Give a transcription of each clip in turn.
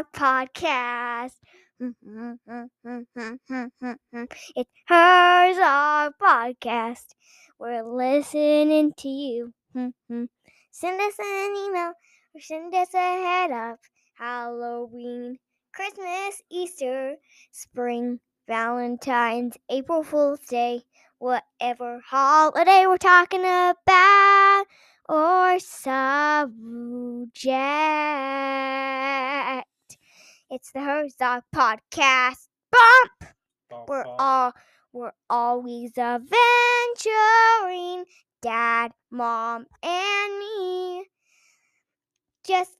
Herzog Podcast. It's Herzog Podcast. We're listening to you. Send us an email or send us a head up. Halloween, Christmas, Easter, spring, Valentine's, April Fool's Day, whatever holiday we're talking about or subject. It's the Herzog Podcast. Bump! We're all we're always adventuring, Dad, Mom, and me. Just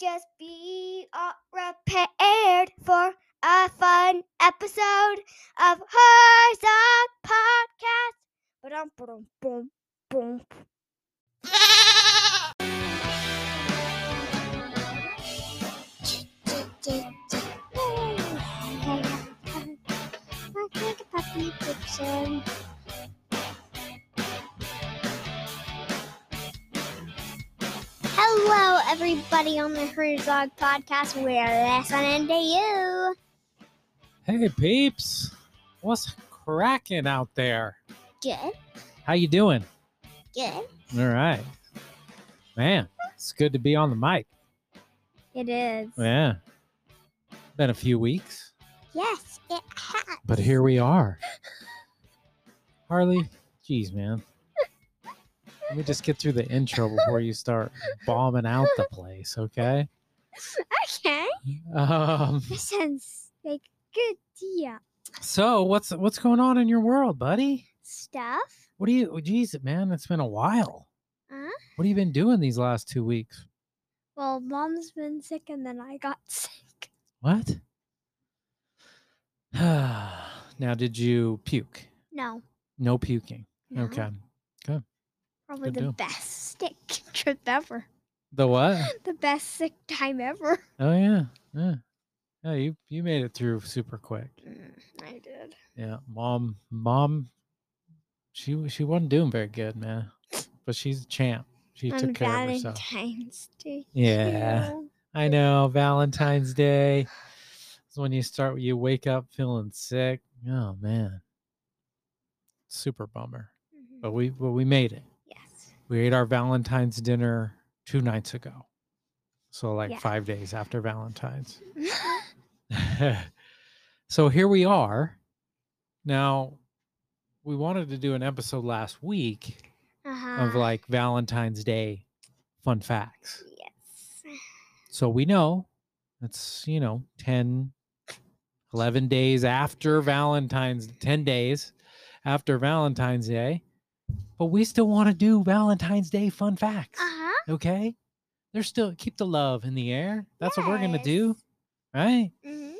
just be uh, prepared for a fun episode of Herzog Podcast. Ba-dum, ba-dum, boom, boom. Hello, everybody on the Herzog podcast. We're listening to you. Hey peeps, what's cracking out there? Good, How you doing? good. All right, man. It's good to be on the mic. It is. Yeah, been a few weeks, Yes, it has. but here we are. Harley, geez, man. Let me just get through the intro before you start bombing out the place, okay? Okay. Um, This sounds like good deal. so what's what's going on in your world, buddy? Stuff. What do you? Geez, man, it's been a while. Huh? What have you been doing these last two weeks? Well, mom's been sick and then I got sick. What? now, did you puke? No. No puking. no. Okay. Probably good the deal. best sick trip ever. The what? The best sick time ever. Oh yeah. Yeah. Yeah, you you made it through super quick. Mm, I did. Yeah. Mom mom she she wasn't doing very good, man. But she's a champ. She On took care of herself. Valentine's Day. Yeah. I know. Valentine's Day is when you start you wake up feeling sick. Oh man. Super bummer. Mhm. But we but we made it. Yes. We ate our Valentine's dinner two nights ago. So like Yeah. five days after Valentine's. so here we are. Now we wanted to do an episode last week uh-huh. of like Valentine's Day fun facts. Yes. So we know it's, you know, 10, 11 days after Valentine's, 10 days after Valentine's Day. But we still want to do Valentine's Day fun facts. Uh-huh. Okay. There's still keep the love in the air. That's what we're going to do. Yes. Right. hmm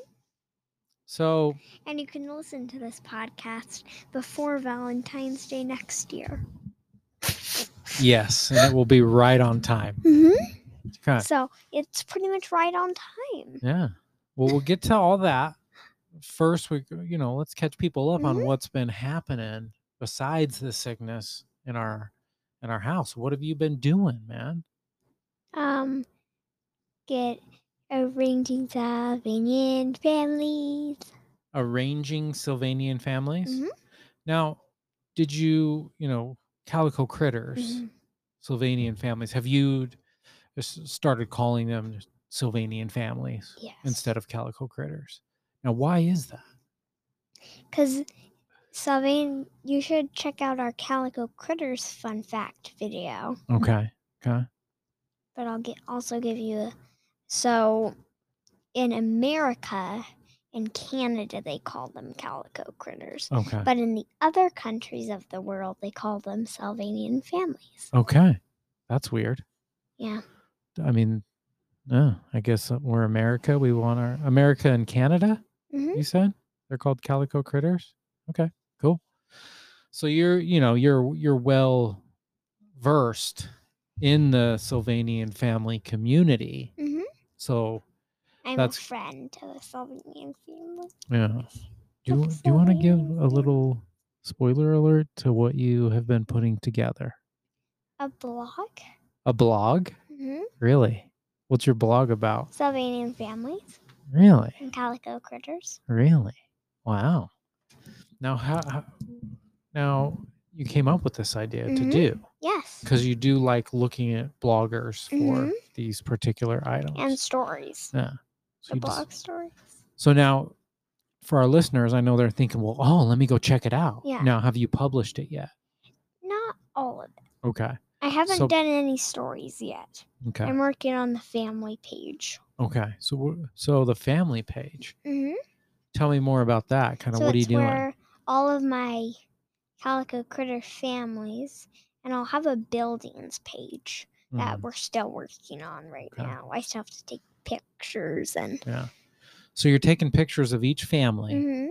So, And you can listen to this podcast before Valentine's Day next year. yes, and it will be right on time. Mm-hmm. Okay. So it's pretty much right on time. Yeah. Well, we'll get to all that. First, we, you know, let's catch people up on Mhm. what's been happening besides the sickness in our in our house. What have you been doing, man? Um, get arranging Sylvanian families. Arranging Sylvanian families. Mhm. Now, did you, you know, calico critters, Mhm. Sylvanian families? Have you just started calling them Sylvanian families Yes. instead of calico critters? Now, why is that? Because Sylvain, you should check out our Calico Critters fun fact video. Okay. Okay. But I'll get also give you a, so in America in Canada they call them calico critters. Okay. But in the other countries of the world they call them Sylvanian families. Okay. That's weird. Yeah. I mean, no, I guess uh, we're America. We want our America and Canada. Mhm. You said they're called calico critters. Okay, cool. So you're, you know, you're you're well versed in the Sylvanian family community. Mhm. So I'm That's- a friend to the Sylvanian family. yeah, do you, do you want to give a little spoiler alert to what you have been putting together? A blog? A blog, hmm really? What's your blog about? Sylvanian families Really? and calico critters. Really? Wow. Now how, how now you came up with this idea to Mhm. do Yes. because you do like looking at bloggers for Mhm. these particular items. And stories. yeah. So, The you just- blog stories. so now for our listeners, I know they're thinking, well, oh, let me go check it out. Yeah. Now, have you published it yet? Not all of it. Okay. I haven't So- done any stories yet. Okay. I'm working on the family page. Okay. So so the family page. hmm Tell me more about that. Kind of So what are you doing? where all of my calico critter families, and I'll have a buildings page that Mhm. we're still working on right Okay. now. I still have to take pictures and. Yeah. So you're taking pictures of each family mm-hmm.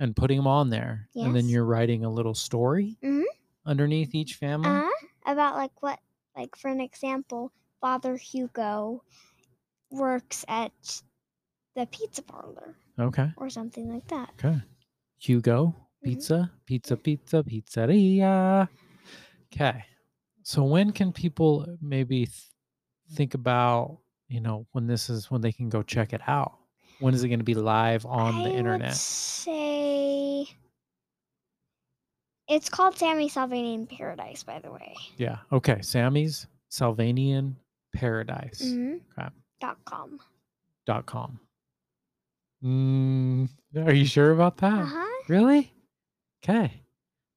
and putting them on there, and then you're writing a little story Mhm. underneath each family. Uh, about like what, like for an example, Father Hugo works at the pizza parlor Okay. or something like that. Okay. Hugo Mhm. Pizza, Pizza, Pizza, Pizzeria. Okay. So when can people maybe th- think about, you know, when this is when they can go check it out? When is it going to be live on I the would internet? say it's called Sammy Sylvanian Paradise, by the way. Yeah. Okay. Sammy's Sylvanian Paradise Mhm. Okay. Dot com. dot com. Mm, are you sure about that? Uh huh. Really? Okay.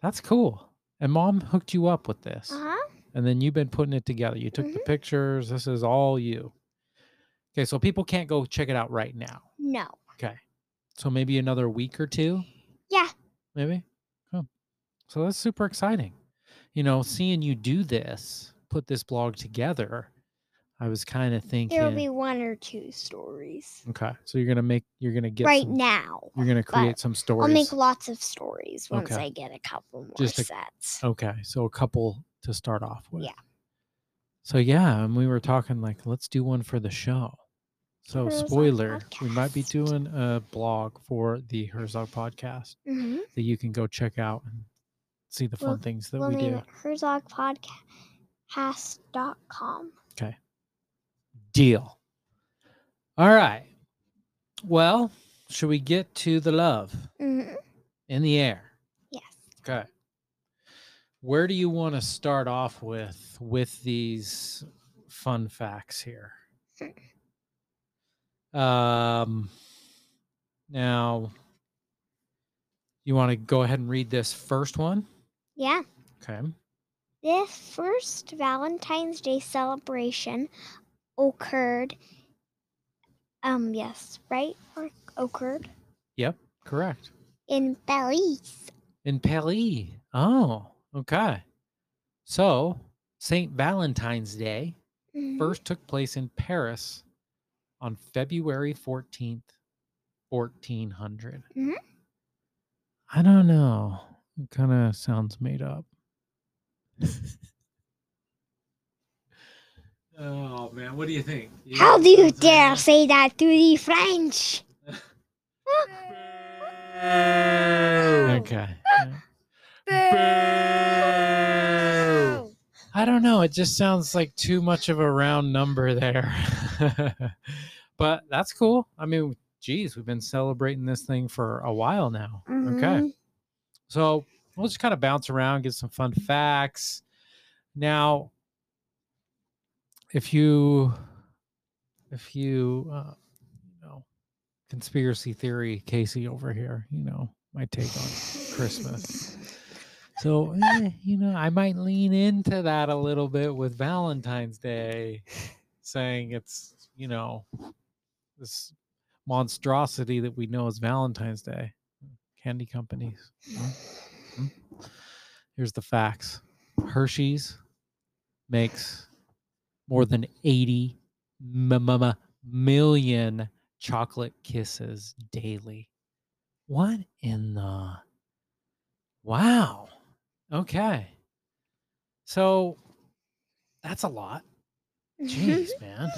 That's cool. And mom hooked you up with this. Uh huh. And then you've been putting it together. You took the pictures. This is all you. Okay. So people can't go check it out right now. No. Okay. So maybe another week or two? Yeah. Maybe? So that's super exciting. You know, seeing you do this, put this blog together, I was kind of thinking. There will be one or two stories Okay. So you're gonna make you're gonna get right some, now. You're gonna create some stories. I'll make lots of stories once Okay. I get a couple more Just a- sets. Okay, so a couple to start off with. Yeah. So yeah, and we were talking like let's do one for the show. So Herzog spoiler, we might be doing a blog for the Herzog podcast hmm that you can go check out and see the fun We'll- things that We'll we do. HerzogPodcast.com. Deal. All right. Well, should we get to the love hmm in the air? Yes. Okay. Where do you want to start off with with these fun facts here? Um now you want to go ahead and read this first one? Yeah. Okay. The first Valentine's Day celebration occurred. Um, yes, right? Or occurred Yep, correct. in Paris. In Paris. Oh, okay. So, St. Valentine's Day Mhm. first took place in Paris on February 14th, 1400. Mhm. I don't know. It kind of sounds made up. oh, man. What do you think? How do you dare say that to the French? Okay. I don't know. It just sounds like too much of a round number there. but that's cool. I mean, geez, we've been celebrating this thing for a while now. Okay. Mm-hmm. So we'll just kind of bounce around, get some fun facts. Now, if you, if you, uh, you know, conspiracy theory Casey over here, you know, my take on Christmas. So, eh, you know, I might lean into that a little bit with Valentine's Day, saying it's, you know, this monstrosity that we know as Valentine's Day. Candy companies. Hmm? Hmm? Here's the facts Hershey's makes more than 80 m- m- m- million chocolate kisses daily. What in the wow? Okay. So that's a lot. Jeez, man.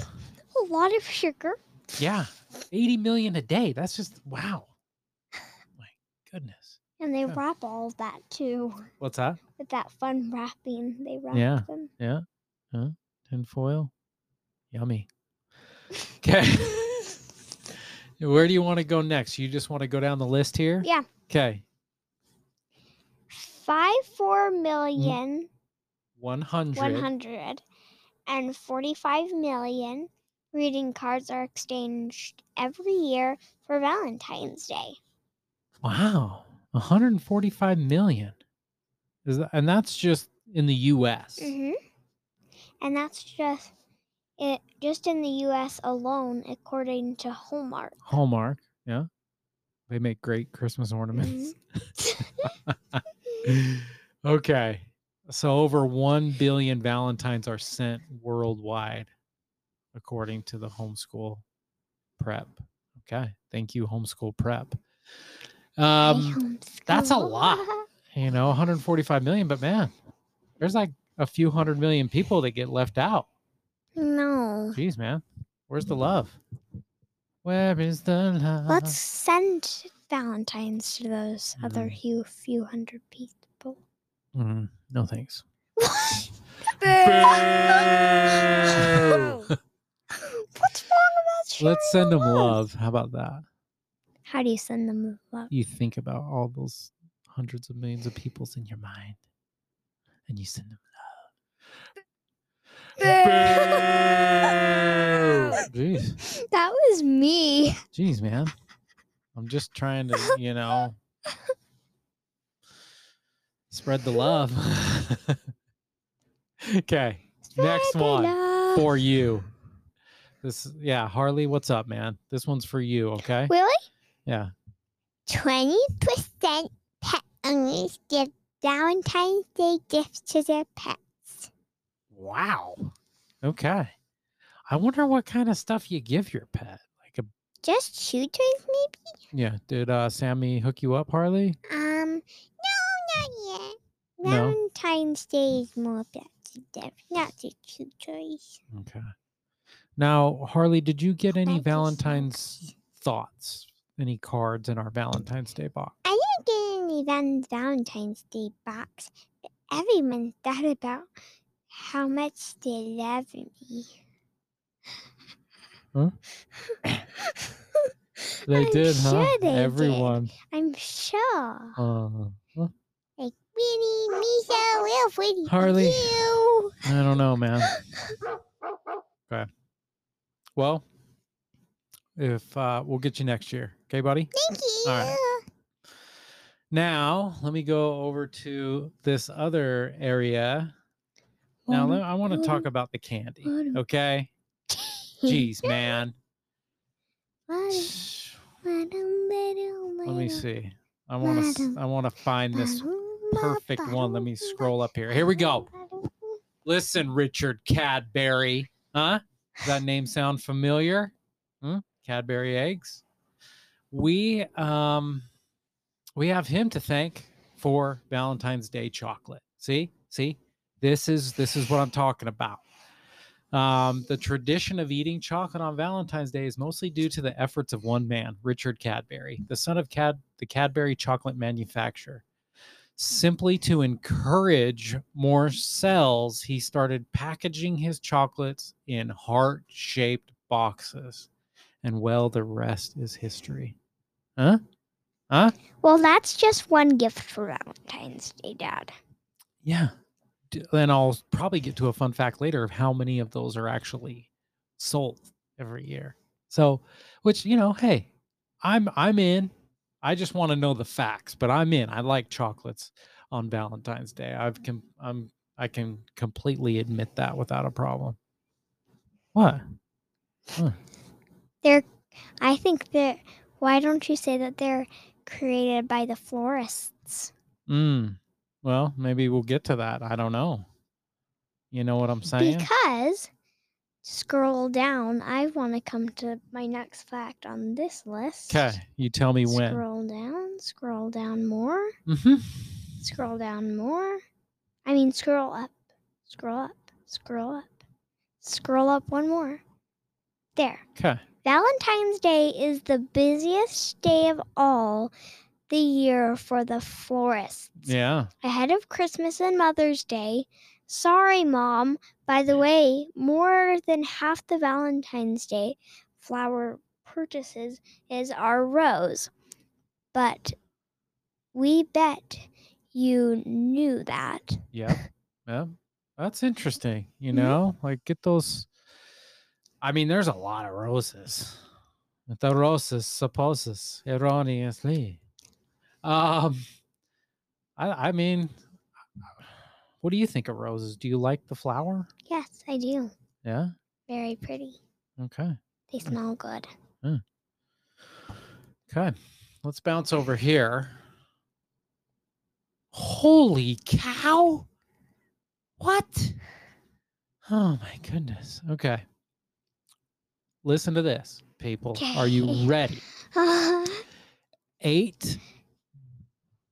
A lot of sugar. Yeah. 80 million a day. That's just wow. Goodness. And they Yeah. wrap all that too. What's that? With that fun wrapping, they wrap Yeah. them. Yeah. Huh? Tin foil. Yummy. Okay. Where do you want to go next? You just want to go down the list here? Yeah. Okay. Five four mm. million 100. one hundred and forty-five million greeting cards are exchanged every year for Valentine's Day. Wow. 145 million. Is that, and that's just in the US. hmm And that's just it. Just in the U.S. alone, according to Hallmark. Hallmark. Yeah. They make great Christmas ornaments. Mhm. okay. So over 1 billion Valentines are sent worldwide, according to the homeschool prep. Okay. Thank you, homeschool prep. I Um, that's a lot. you know, 145 million, but man, there's like a few hundred million people that get left out. No. Jeez, man. Where's the love? Where is the love? Let's send Valentines to those other Mhm. few few hundred people. Mm, no thanks. What's wrong about Let's send them love. How about that? How do you send them love? You think about all those hundreds of millions of peoples in your mind, and you send them love. Jeez, That was me. jeez, man. I'm just trying to, you know, spread the love. okay, next Spread the one love. for you. This, yeah, Harley, what's up, man? This one's for you. Okay, Really? Yeah. Twenty percent pet owners give Valentine's Day gifts to their pets. Wow. Okay. I wonder what kind of stuff you give your pet. Like a Just shoe toys, maybe? yeah. Did uh Sammy hook you up, Harley? Um, no, not yet. No. Valentine's Day is more about the gift, not the shoe toys. Okay. Now, Harley, did you get any Thank you so Valentine's thoughts? Any cards in our Valentine's Day box? I didn't get any Valentine's Day box, but everyone thought about how much they love me. Huh? They I'm did, huh? sure they did. Everyone. I'm sure. Uh, huh. Like Winnie, Misha, Wilfred, Harley. you. I don't know, man. Okay. Well, if uh we'll get you next year. Okay, buddy? Thank you. All right. Now, let me go over to this other area. Now, I want to talk about the candy. Okay? Jeez, man. Let me see. I want to I want to find this perfect one. Let me scroll up here. Here we go. Listen, Richard Cadbury. Huh? Does that name sound familiar? Hmm? Cadbury eggs. We um we have him to thank for Valentine's Day chocolate. See? See? This is this is what I'm talking about. Um, the tradition of eating chocolate on Valentine's Day is mostly due to the efforts of one man, Richard Cadbury, the son of Cad the Cadbury chocolate manufacturer. Simply to encourage more sales, he started packaging his chocolates in heart shaped boxes. And well, the rest is history. Huh? Huh? Well, that's just one gift for Valentine's Day, Dad. Yeah. Then I'll probably get to a fun fact later of how many of those are actually sold every year. So, which, you know, hey, I'm I'm in. I just want to know the facts, but I'm in. I like chocolates on Valentine's Day. I've com- I'm I can completely admit that without a problem. What? They're, I think that. Why don't you say that they're created by the florists? Mm. Well, maybe we'll get to that. I don't know. You know what I'm saying? Because scroll down. I want to come to my next fact on this list. Okay, you tell me when. Scroll down. Scroll down more. Mm-hmm. Scroll down more. I mean, scroll up. Scroll up. Scroll up. Scroll up one more. There. Okay. Valentine's Day is the busiest day of all the year for the florists. Yeah. Ahead of Christmas and Mother's Day, Sorry, Mom. By the way, more than half the Valentine's Day flower purchases is our rose. But we bet you knew that. Yep. Yep. That's interesting. You Mhm. know, like get those. I mean, there's a lot of roses. The roses supposes erroneously. Um, I I mean, what do you think of roses? Do you like the flower? Yes, I do. Yeah. Very pretty. Okay. They smell good. Okay. Let's bounce over here. Holy cow. What? Oh my goodness. Okay. Listen to this, people. Are you Okay. ready? 8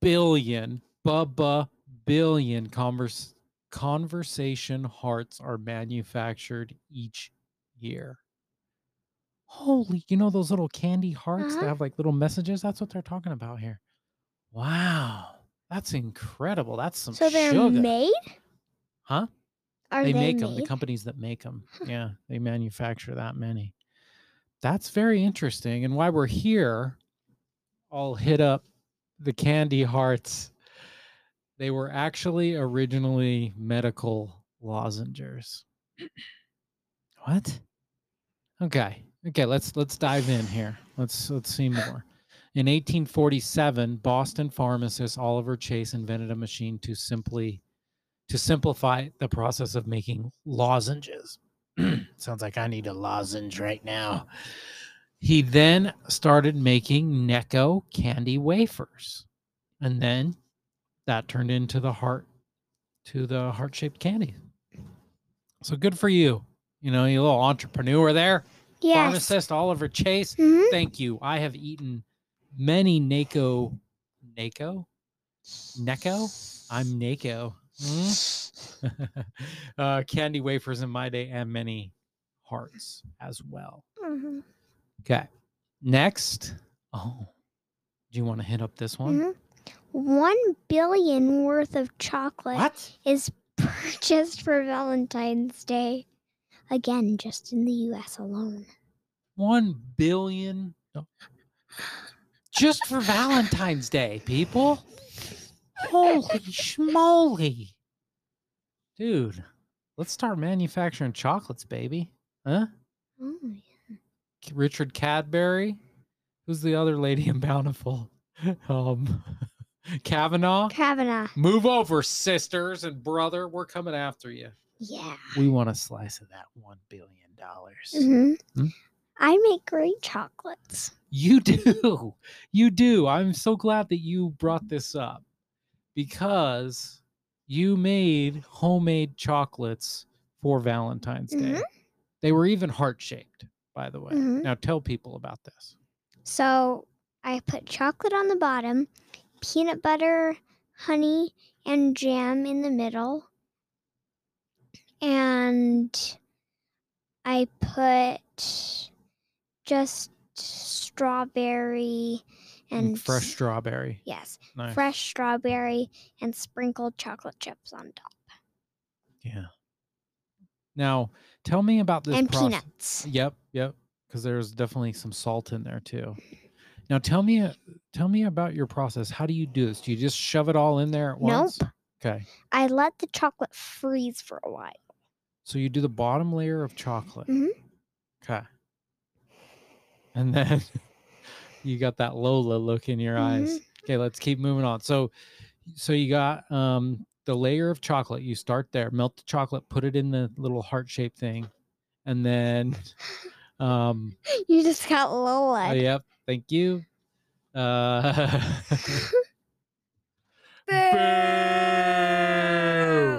billion, bubba billion convers- conversation hearts are manufactured each year. Holy, you know those little candy hearts that Uh-huh. have like little messages? That's what they're talking about here. Wow. That's incredible. That's some so they're sugar. made? Huh? Are they, they, make made? them. The companies that make them. Yeah, they manufacture that many. That's very interesting. And why we're here, I'll hit up the candy hearts. They were actually originally medical lozengers. what? Okay. Okay, let's let's dive in here. Let's let's see more. In 1847, Boston pharmacist Oliver Chase invented a machine to simply to simplify the process of making lozenges. Sounds like I need a lozenge right now. He then started making Necco candy wafers. And then that turned into the heart to the heart-shaped candy. So good for you. You know, you little entrepreneur there. Yes. Pharmacist Oliver Chase. Mhm. Thank you. I have eaten many Nako Nako? Necco? I'm Nako. Hmm? uh, candy wafers in my day and many hearts as well. Mhm. Okay. Next. Oh, do you want to hit up this one? Mhm. One billion worth of chocolate What? is purchased for Valentine's Day. Again, just in the US alone. One billion. no. Just for Valentine's Day, people. Holy schmoly. Dude, let's start manufacturing chocolates, baby. Huh? Oh, yeah. Richard Cadbury. Who's the other lady in Bountiful? Um, Kavanaugh. Kavanaugh. Move over, sisters and brother. We're coming after you. Yeah. We want a slice of that one billion dollars. hmm Hmm? I make great chocolates. You do. You do. I'm so glad that you brought this up because you made homemade chocolates for Valentine's Day. Mhm. They were even heart shaped, by the way. Mhm. Now tell people about this. So I put chocolate on the bottom, peanut butter, honey, and jam in the middle. And I put just strawberry And fresh strawberry. Yes, Nice. fresh strawberry and sprinkled chocolate chips on top. Yeah. Now tell me about this and process. peanuts. Yep, yep. Because there's definitely some salt in there too. Now tell me, uh, tell me about your process. How do you do this? Do you just shove it all in there at once? Nope. Okay. I let the chocolate freeze for a while. So you do the bottom layer of chocolate. Mhm. Okay. And then you got that Lola look in your eyes. Okay, let's keep moving on. So so you got um the layer of chocolate. You start there, melt the chocolate, put it in the little heart-shaped thing. And then um You just got Lola. oh, yep, thank you. Uh Boo!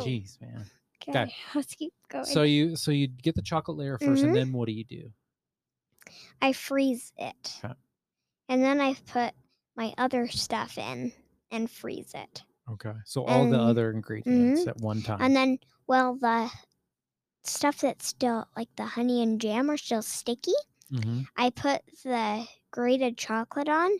Jeez, man. Okay, let's keep going. So you so you get the chocolate layer 1st Mhm. and then what do you do? I freeze it. Okay. And then I put my other stuff in and freeze it. Okay. So all the other ingredients at one time. And then, well, the stuff that's still, like the honey and jam, are still sticky. hmm I put the grated chocolate on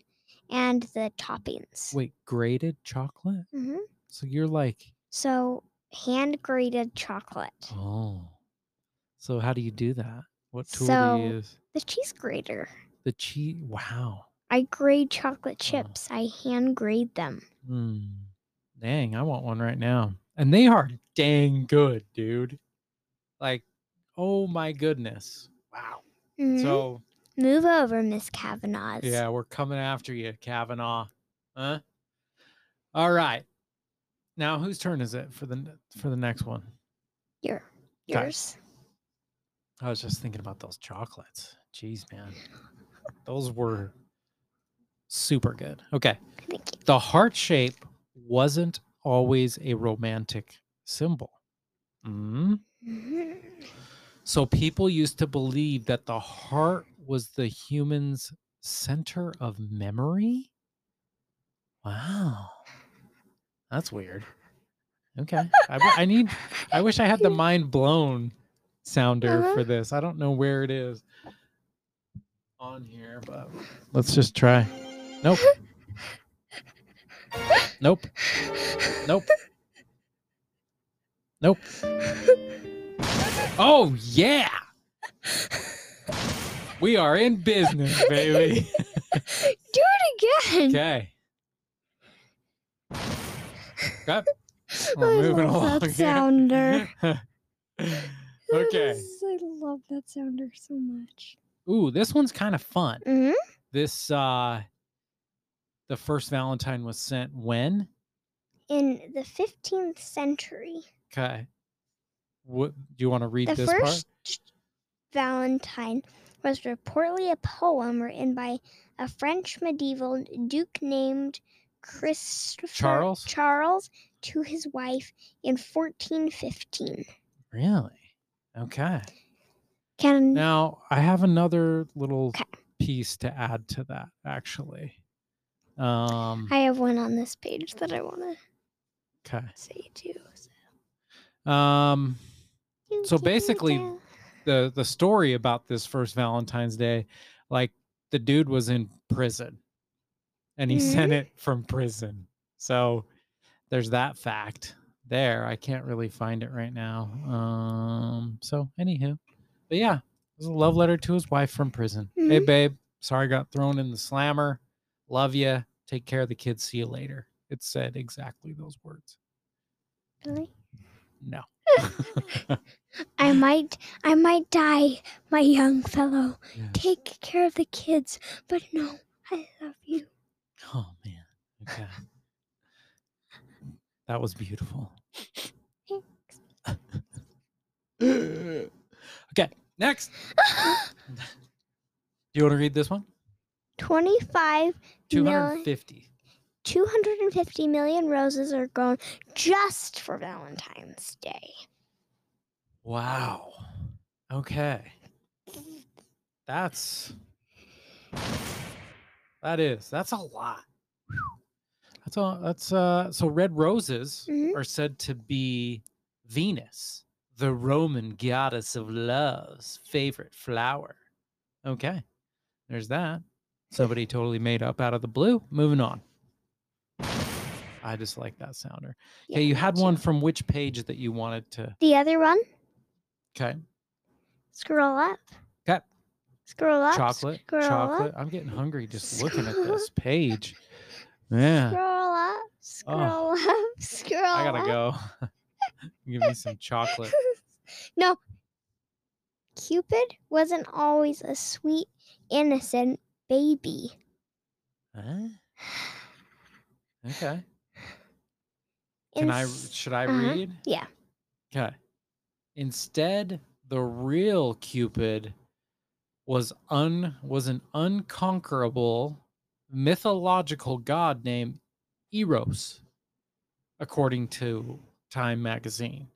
and the toppings. Wait, grated chocolate? hmm So you're like So hand grated chocolate. Oh. So how do you do that? What tool do you use? The cheese grater. The cheese. Wow. I grade chocolate Oh. chips. I hand grade them. Hmm. Dang, I want one right now. And they are dang good, dude. Like, oh my goodness. Wow. Mhm. So Move over, Miss Kavanaugh. yeah, we're coming after you, Kavanaugh. Huh? All right. Now whose turn is it for the for the next one? Your, Okay. yours. I was just thinking about those chocolates. Jeez, man. Those were super good. Okay. Thank you. The heart shape wasn't always a romantic symbol. Mm. So people used to believe that the heart was the human's center of memory. Wow. That's weird. Okay. I need, I wish I had the mind blown sounder Uh-huh. for this. I don't know where it is on here, but let's just try. Nope. Nope. Nope. Nope. Oh, yeah. We are in business, baby. Do it again. Okay. Okay. I We're moving love along that sounder. okay. I love that sounder so much. Ooh, this one's kind of fun. hmm This uh the first Valentine was sent when? In the 15th century, Okay. What do you want to read the this first part? Valentine was reportedly a poem written by a French medieval duke named Christopher Charles? Charles to his wife in 1415. Really? Okay. Can Now, I have another little 'Kay. piece to add to that actually. Um I have one on this page that I want to okay. say too. Um So basically, the the story about this first Valentine's Day, like the dude was in prison and he sent it from prison. So there's that fact there. I can't really find it right now. Um so anywho. But yeah, it was a love letter to his wife from prison. Hey Mhm. babe, sorry I got thrown in the slammer. Love you. Take care of the kids. See you later. It said exactly those words. Really? No. I might I might die, my young fellow. Yes. Take care of the kids, but no, I love you. Oh man. Okay. That was beautiful. okay, next. Do you want to read this one? 25 million, 250. 250 million roses are grown just for Valentine's Day. Wow. Okay. That's that is that's a lot. That's all that's uh so red roses Mhm. are said to be Venus, the Roman goddess of love's favorite flower. Okay. There's that. Somebody totally made up out of the blue. Moving on. I just like that sounder. Yeah, Okay, you had one from which page that you wanted to The other one, Okay. scroll up. Okay. Scroll up. chocolate scroll up, chocolate i'm getting hungry just looking at this page yeah Scroll up. Scroll up. Scroll up. i gotta up. go give me some chocolate no. Cupid wasn't always a sweet, innocent baby. huh? okay can i should i uh-huh. read Yeah. okay instead the real cupid was un was an unconquerable mythological god named eros according to time magazine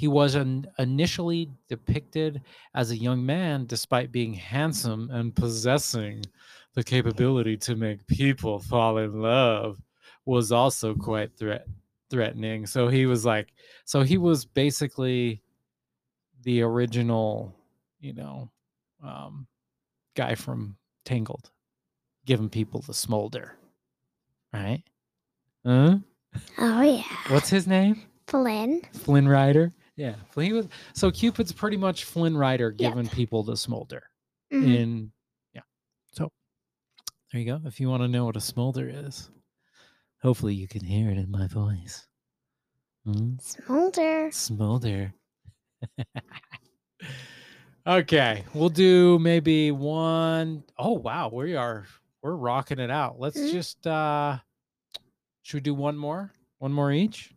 he was an, initially depicted as a young man despite being handsome and possessing the capability to make people fall in love was also quite threat threatening so he was like so he was basically the original you know um guy from tangled giving people the smolder right huh Oh yeah. what's his name Flynn. Flynn Rider. Yeah, he was so Cupid's pretty much Flynn Rider Yep. giving people the smolder. Mhm. In yeah, so there you go. If you want to know what a smolder is, hopefully you can hear it in my voice. Mm, Smolder. smolder. okay, we'll do maybe one oh wow, we are we're rocking it out. Let's Mhm. just uh should we do one more? One more each?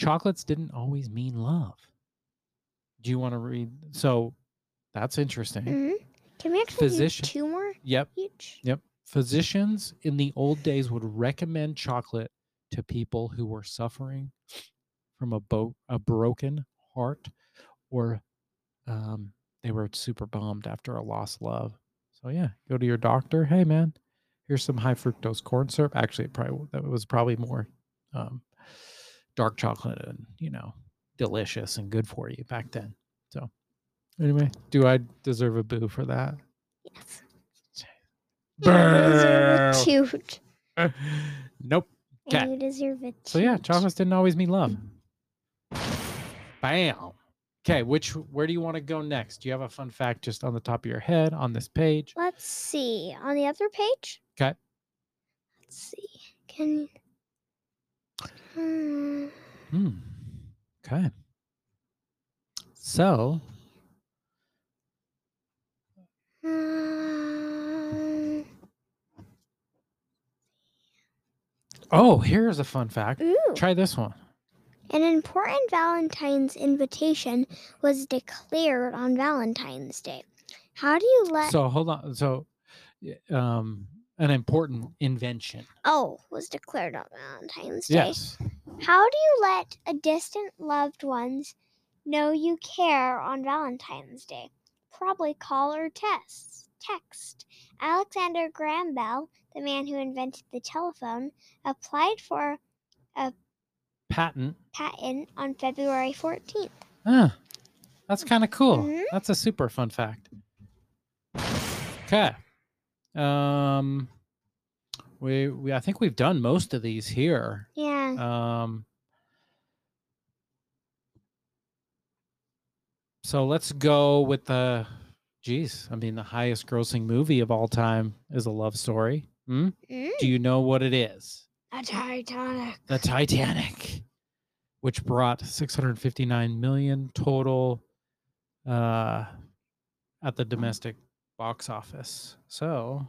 Chocolates didn't always mean love. Do you want to read? So that's interesting. hmm Can we actually Physician- do two more Yep. each? Yep. Physicians in the old days would recommend chocolate to people who were suffering from a bo- a broken heart or um, they were super bummed after a lost love. So yeah, go to your doctor. Hey man, here's some high fructose corn syrup. Actually, it probably that was probably more um, dark chocolate and you know delicious and good for you back then. So anyway, do I deserve a boo for that? Yes. You deserve a toot. nope. 'Kay. You deserve a So yeah, chocolates didn't always mean love. Bam. Okay, which where do you want to go next? Do you have a fun fact just on the top of your head on this page? Let's see. On the other page? Okay. Let's see. Can Hmm. Hmm. Okay. So Um, oh, here's a fun fact. ooh. Try this one. An important Valentine's invitation was declared on Valentine's Day. How do you let So hold on. So um an important invention. Oh, was declared on Valentine's Day. Yes. How do you let a distant loved ones know you care on Valentine's Day? Probably call or text. Text. Alexander Graham Bell, the man who invented the telephone, applied for a Patent. patent on February 14th. Ah, that's kind of cool. Mhm. That's a super fun fact. Okay. Um, we we I think we've done most of these here. Yeah. Um, so let's go with the. Geez, I mean, the highest grossing movie of all time is a love story. Hmm? Mm, Do you know what it is? a Titanic. The Titanic, which brought 659 million total uh, at the domestic box office. So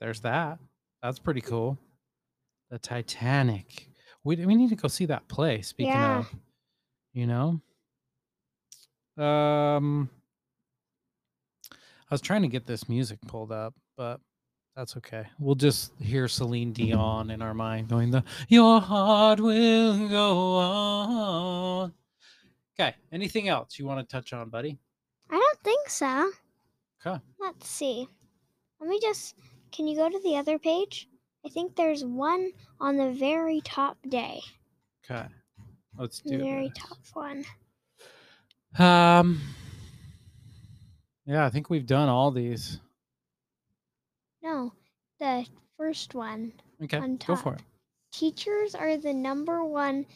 there's that. That's pretty cool. The Titanic. We we need to go see that play. Speaking Yeah. of, you know, um, I was trying to get this music pulled up, but that's okay. We'll just hear Celine Dion in our mind going the Your heart will go on. Okay. Anything else you want to touch on, buddy? I don't think so. Okay. Let's see. Let me just. Can you go to the other page? I think there's one on the very top day. Okay. Let's The do very this. top one. Um Yeah, I think we've done all these. No, the first one. Okay. On Go for it. Teachers are the number one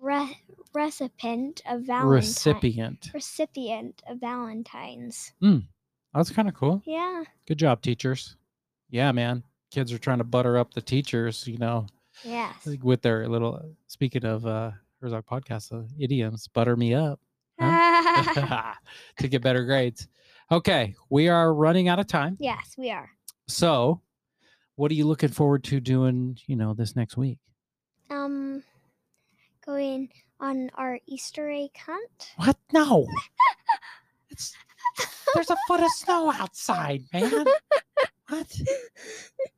re- recipient of Valentine. Recipient. Recipient of Valentine's. That's kind of cool. Yeah. Good job, teachers. Yeah, man. Kids are trying to butter up the teachers, you know, Yes. like with their little speaking of uh Herzog podcast uh, idioms, butter me up. to get better grades. Okay, we are running out of time. yes, we are. So, what are you looking forward to doing, you know, this next week? Um, going on our Easter egg hunt. What? No. it's there's a foot of snow outside, man. What?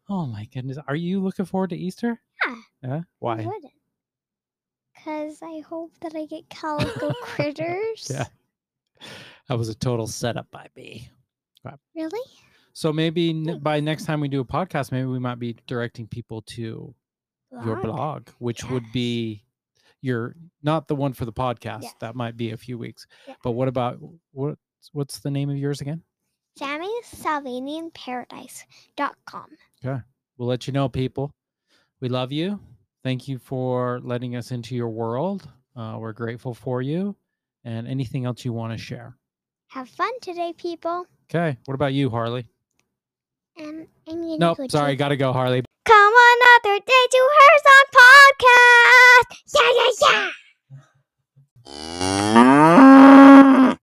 Oh my goodness. Are you looking forward to Easter? Yeah. Yeah. Why? Cause I hope that I get calico critters. Yeah. That was a total setup by me. Really? So maybe n- by next time we do a podcast, maybe we might be directing people to your blog, which would be your not the one for the podcast. Yes. That might be a few weeks. Yeah. But what about what? what's the name of yours again? JammySalvanianParadise.com. Okay. We'll let you know, people. We love you. Thank you for letting us into your world. Uh, we're grateful for you. And anything else you want to share? Have fun today, people. Okay. What about you, Harley? Um, I need nope, go sorry, to... gotta go, Harley. Come another day to Hers on Podcast. Yeah, yeah, yeah.